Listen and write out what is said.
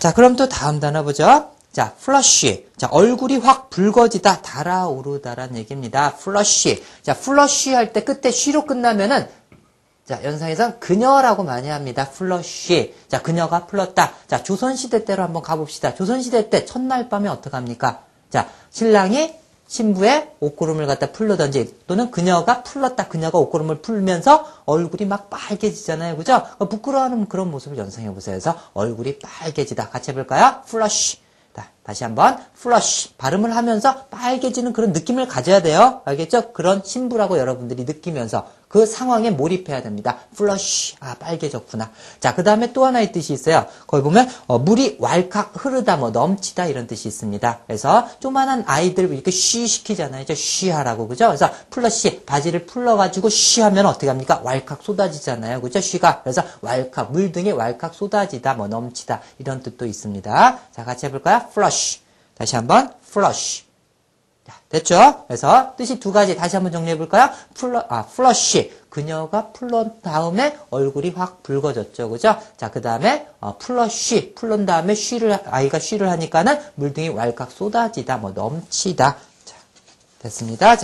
자, 그럼 또 다음 단어 보죠. 자, flush. 자, 얼굴이 확 붉어지다, 달아오르다란 얘기입니다. flush. 자, flush 할 때 끝에 she로 끝나면은 자, 연상에선 그녀라고 많이 합니다. flush. 자, 그녀가 풀렀다. 자, 조선시대 때로 한번 가봅시다. 조선시대 때 첫날 밤에 어떡합니까? 자, 신랑이 신부의 옷구름을 갖다 풀르던지 또는 그녀가 풀렀다. 그녀가 옷구름을 풀면서 얼굴이 막 빨개지잖아요. 그죠? 부끄러워하는 그런 모습을 연상해 보세요. 그래서 얼굴이 빨개지다. 같이 해볼까요? 다 시 한번 flush 발음을 하면서 빨개지는 그런 느낌을 가져야 돼요. 알겠죠? 그런 신부라고 여러분들이 느끼면서 그 상황에 몰입해야 됩니다. flush 아 빨개졌구나. 자, 그 다음에 또 하나의 뜻이 있어요. 거기 보면 어, 물이 왈칵 흐르다 뭐 넘치다 이런 뜻이 있습니다. 그래서 조만한 아이들 이렇게 쉬 시키잖아요. 저 쉬하라고 그죠? 그래서 flush 바지를 풀러가지고 쉬하면 어떻게 합니까? 왈칵 쏟아지잖아요. 그죠? 쉬가 그래서 왈칵 물 등에 왈칵 쏟아지다 뭐 넘치다 이런 뜻도 있습니다. 자, 같이 해볼까요? flush 다시 한번 flush 자, 됐죠? 그래서 뜻이 두 가지 다시 한번 정리해 볼까요? 플러 아 플러시 그녀가 풀런 다음에 얼굴이 확 붉어졌죠, 그죠? 자, 그 다음에 어, 플러시 풀런 다음에 쉬를 아이가 쉬를 하니까는 물등이 왈칵 쏟아지다, 뭐 넘치다. 자, 됐습니다. 자.